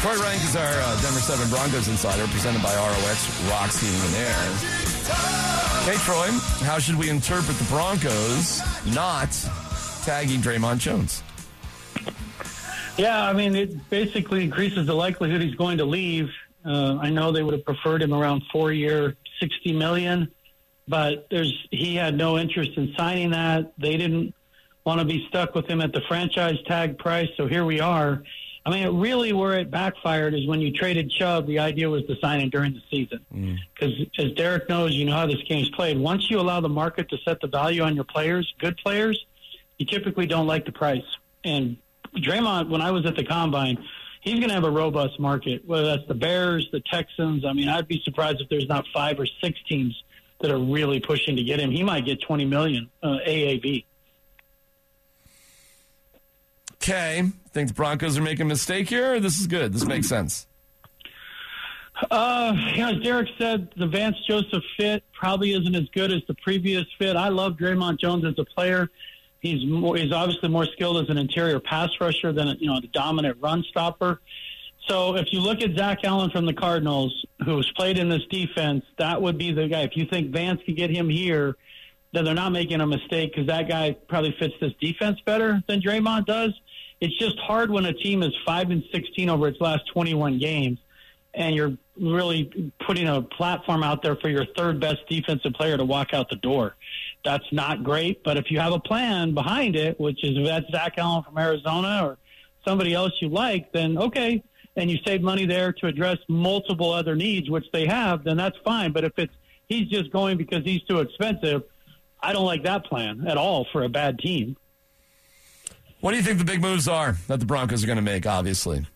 Troy Renck is our uh, Denver 7 Broncos insider, presented by ROX Rocks Heating and Air. Hey, Troy, how should we interpret the Broncos not tagging Dre'Mont Jones? Yeah, I mean, it basically increases the likelihood he's going to leave. Uh, I know they would have preferred him around four year, sixty million, but there's he had no interest in signing that. They didn't want to be stuck with him at the franchise tag price, so here we are. I mean, it really where it backfired is when you traded Chubb. The idea was to sign him during the season because, as Derek knows, you know how this game's played. Once you allow the market to set the value on your players, good players, you typically don't like the price. And Dre'Mont, when I was at the combine, he's going to have a robust market, whether that's the Bears, the Texans. I mean, I'd be surprised if there's not five or six teams that are really pushing to get him. He might get 20 million uh, AAV. Okay. Think the Broncos are making a mistake here? This is good. This makes sense. Uh, as Derek said, the Vance Joseph fit probably isn't as good as the previous fit. I love Dre'Mont Jones as a player. He's more, he's obviously more skilled as an interior pass rusher than you know the dominant run stopper. So if you look at Zach Allen from the Cardinals, who's played in this defense, that would be the guy. If you think Vance could get him here, then they're not making a mistake because that guy probably fits this defense better than Dre'Mont does. It's just hard when a team is five and sixteen over its last twenty-one games, and you're really putting a platform out there for your third best defensive player to walk out the door. That's not great, but if you have a plan behind it, which is if that's Zach Allen from Arizona or somebody else you like, then okay, and you save money there to address multiple other needs, which they have, then that's fine. But if it's he's just going because he's too expensive, I don't like that plan at all for a bad team. What do you think the big moves are that the Broncos are going to make, obviously?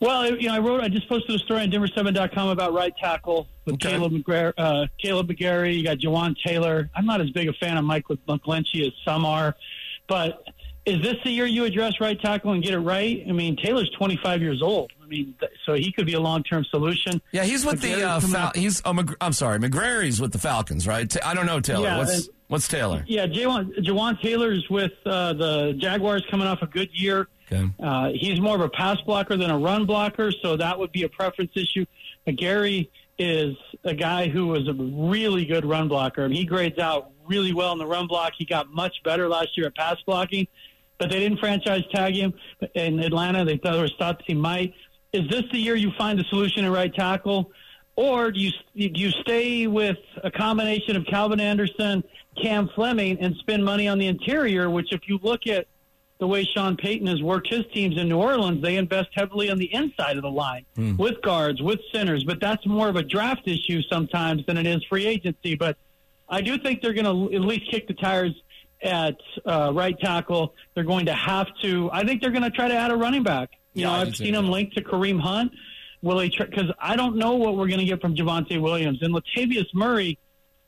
Well, you know, I wrote, I just posted a story on Denver7.com about right tackle with Okay. Kaleb McGary, uh, Kaleb McGary. You got Jawaan Taylor. I'm not as big a fan of Mike McGlinchey as some are, but is this the year you address right tackle and get it right? I mean, Taylor's 25 years old. I mean, th- so he could be a long term solution. Yeah, he's with the. Uh, Fal- he's. Oh, Mc- I'm sorry, McGary's with the Falcons, right? Ta- I don't know Taylor. Yeah, what's and- What's Taylor? Yeah, Jawaan, Jawaan Taylor's with uh, the Jaguars coming off a good year. Okay. Uh, he's more of a pass blocker than a run blocker, so that would be a preference issue. McGary is a guy who was a really good run blocker, I and he grades out really well in the run block. He got much better last year at pass blocking, but they didn't franchise tag him in Atlanta. They thought, or thought he might. Is this the year you find the solution at right tackle? Or do you do you stay with a combination of Calvin Anderson, Cam Fleming, and spend money on the interior? Which, if you look at the way Sean Payton has worked his teams in New Orleans, they invest heavily on the inside of the line hmm. with guards, with centers. But that's more of a draft issue sometimes than it is free agency. But I do think they're going to at least kick the tires at uh, right tackle. They're going to have to. I think they're going to try to add a running back. You Yeah, know, I've seen them linked to Kareem Hunt. Will they? Because I don't know what we're going to get from Javonte Williams and Latavius Murray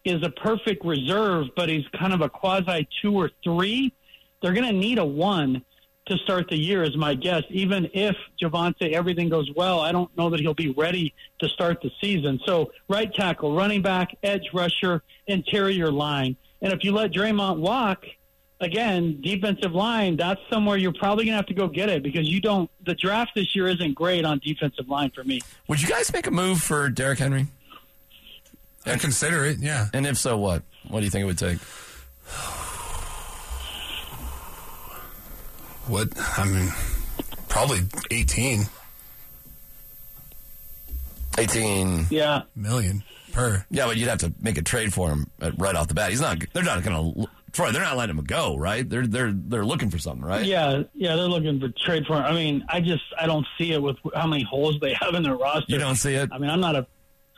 is a perfect reserve, but he's kind of a quasi two or three. They're going to need a one to start the year, is my guess. Even if Javonte everything goes well, I don't know that he'll be ready to start the season. So right tackle, running back, edge rusher, interior line, and if you let Dre'Mont walk. Again, defensive line, that's somewhere you're probably going to have to go get it because you don't, the draft this year isn't great on defensive line for me. Would you guys make a move for Derrick Henry? I consider it, yeah. And if so, what? What do you think it would take? What? I mean, probably 18 18. Yeah. million per. Yeah, but you'd have to make a trade for him uh, right off the bat. He's not. They're not going to. Troy, they're not letting him go, right? They're they're they're looking for something, right? Yeah, yeah, they're looking for trade for him. I mean, I just I don't see it with how many holes they have in their roster. You don't see it. I mean, I'm not a.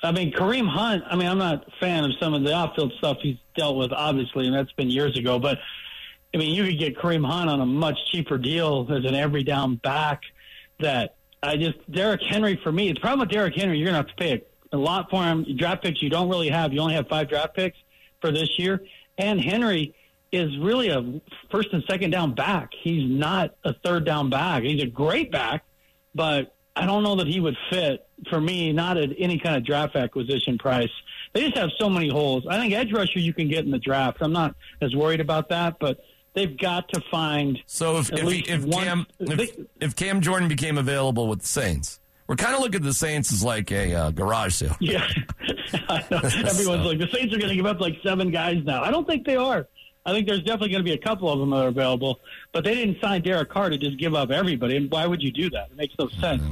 I mean, Kareem Hunt. I mean, I'm not a fan of some of the off-field stuff he's dealt with, obviously, and that's been years ago. But I mean, you could get Kareem Hunt on a much cheaper deal as an every down back. That I just Derrick Henry for me. The problem with Derrick Henry, you're gonna have to pay a, a lot for him. Draft picks you don't really have. You only have five draft picks for this year, and Henry is really a first and second down back. He's not a third down back. He's a great back, but I don't know that he would fit for me, not at any kind of draft acquisition price. They just have so many holes. I think edge rusher you can get in the draft. I'm not as worried about that, but they've got to find. So if at if, least if one- Cam if, if Cam Jordan became available with the Saints, we're kind of looking at the Saints as like a uh, garage sale. Yeah, everyone's like the Saints are going to give up like seven guys now. I don't think they are. I think there's definitely going to be a couple of them that are available, but they didn't sign Derek Carr to just give up everybody. And why would you do that? It makes no sense.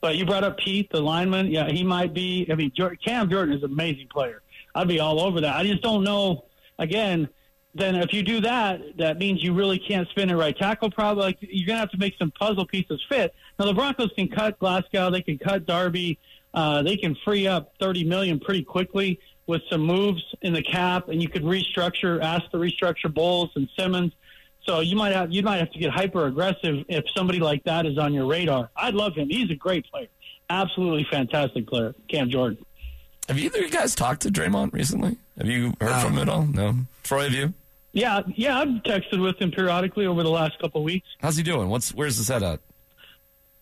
But you brought up Pete, the lineman. Yeah, he might be. I mean, Cam Jordan is an amazing player. I'd be all over that. I just don't know. Again, then if you do that, that means you really can't spin a right tackle. Probably like, you're going to have to make some puzzle pieces fit. Now the Broncos can cut Glasgow, they can cut Darby, uh, they can free up 30 million pretty quickly with some moves in the cap, and you could restructure, ask to restructure Bolles and Simmons. So you might have you might have to get hyper aggressive if somebody like that is on your radar. I'd love him. He's a great player, absolutely fantastic player, Cam Jordan. Have either of you guys talked to Dre'Mont recently? Have you heard No. from him at all? No. Troy, have you? Yeah, yeah, I've texted with him periodically over the last couple of weeks. How's he doing? What's where's his head at?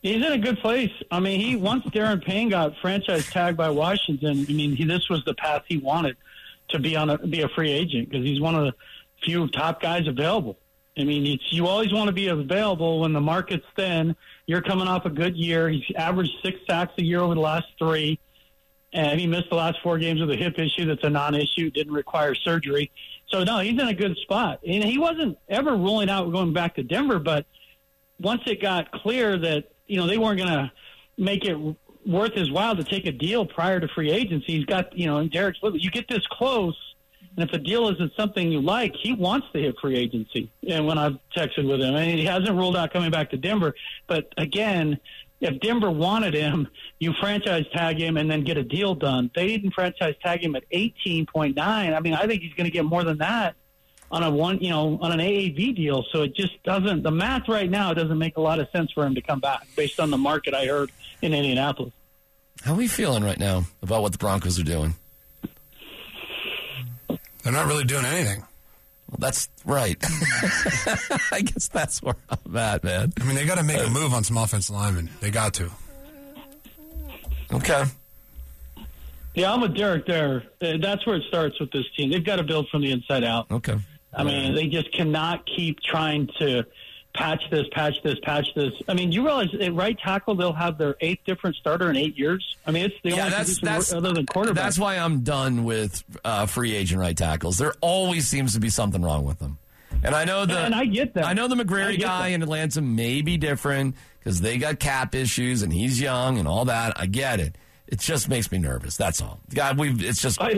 He's in a good place. I mean, he once Daron Payne got franchise tagged by Washington. I mean, he, this was the path he wanted to be on a be a free agent because he's one of the few top guys available. I mean, it's, you always want to be available when the market's thin. You're coming off a good year. He's averaged six sacks a year over the last three, and he missed the last four games with a hip issue that's a non-issue. Didn't require surgery. So no, he's in a good spot. And he wasn't ever ruling out going back to Denver, but once it got clear that you know they weren't going to make it worth his while to take a deal prior to free agency, he's got you know and Derek's you get this close, and if the deal isn't something you like, he wants to hit free agency. And when I've texted with him, and he hasn't ruled out coming back to Denver, but again. If Denver wanted him, you franchise tag him and then get a deal done. They didn't franchise tag him at 18.9. I mean, I think he's going to get more than that on a one, you know, on an AAV deal. So it just doesn't. The math right now doesn't make a lot of sense for him to come back based on the market I heard in Indianapolis. How are we feeling right now about what the Broncos are doing? They're not really doing anything. Well, that's right. I guess that's where I'm at, man. I mean, they got to make a move on some offensive linemen. They got to. Okay. Yeah, I'm with Derek there. Uh, That's where it starts with this team. They've got to build from the inside out. Okay. I mean, they just cannot keep trying to patch this, patch this, patch this. I mean, you realize at right tackle they'll have their eighth different starter in eight years. I mean, it's the Yeah, only that's that's other than quarterback. That's why I'm done with uh, free agent right tackles. There always seems to be something wrong with them. And I know the And I get that. I know the McGary guy that. in Atlanta may be different because they got cap issues and he's young and all that. I get it. It just makes me nervous. That's all. God, we've it's just I,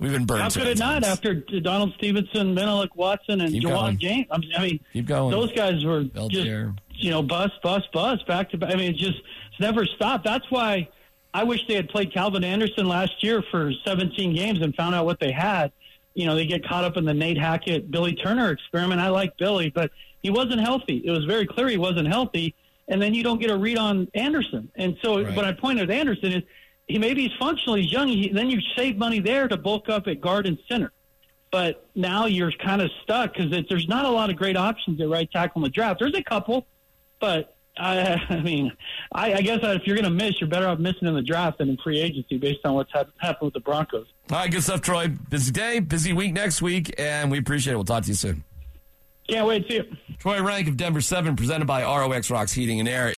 we've been burned. How could it not after Donald Stephenson, Menelik Watson, and Keep Ja'Wuan going. James? I mean- I mean, Keep going. those guys were just, you know, bust, bust, bust, back to back. I mean, it just it's never stopped. That's why I wish they had played Calvin Anderson last year for 17 games and found out what they had. You know, they get caught up in the Nate Hackett, Billy Turner experiment. I like Billy, but he wasn't healthy. It was very clear he wasn't healthy. And then you don't get a read on Anderson. And so Right. what I pointed at Anderson is he maybe he's functional, he's young. He, then you save money there to bulk up at guard and center. But now you're kind of stuck because there's not a lot of great options at right tackle in the draft. There's a couple, but I, I mean, I, I guess if you're going to miss, you're better off missing in the draft than in free agency based on what's hap- happened with the Broncos. All right, good stuff, Troy. Busy day, busy week next week, and we appreciate it. We'll talk to you soon. Can't wait to see it. Troy Renck of Denver 7, presented by ROX Rocks Heating and Air.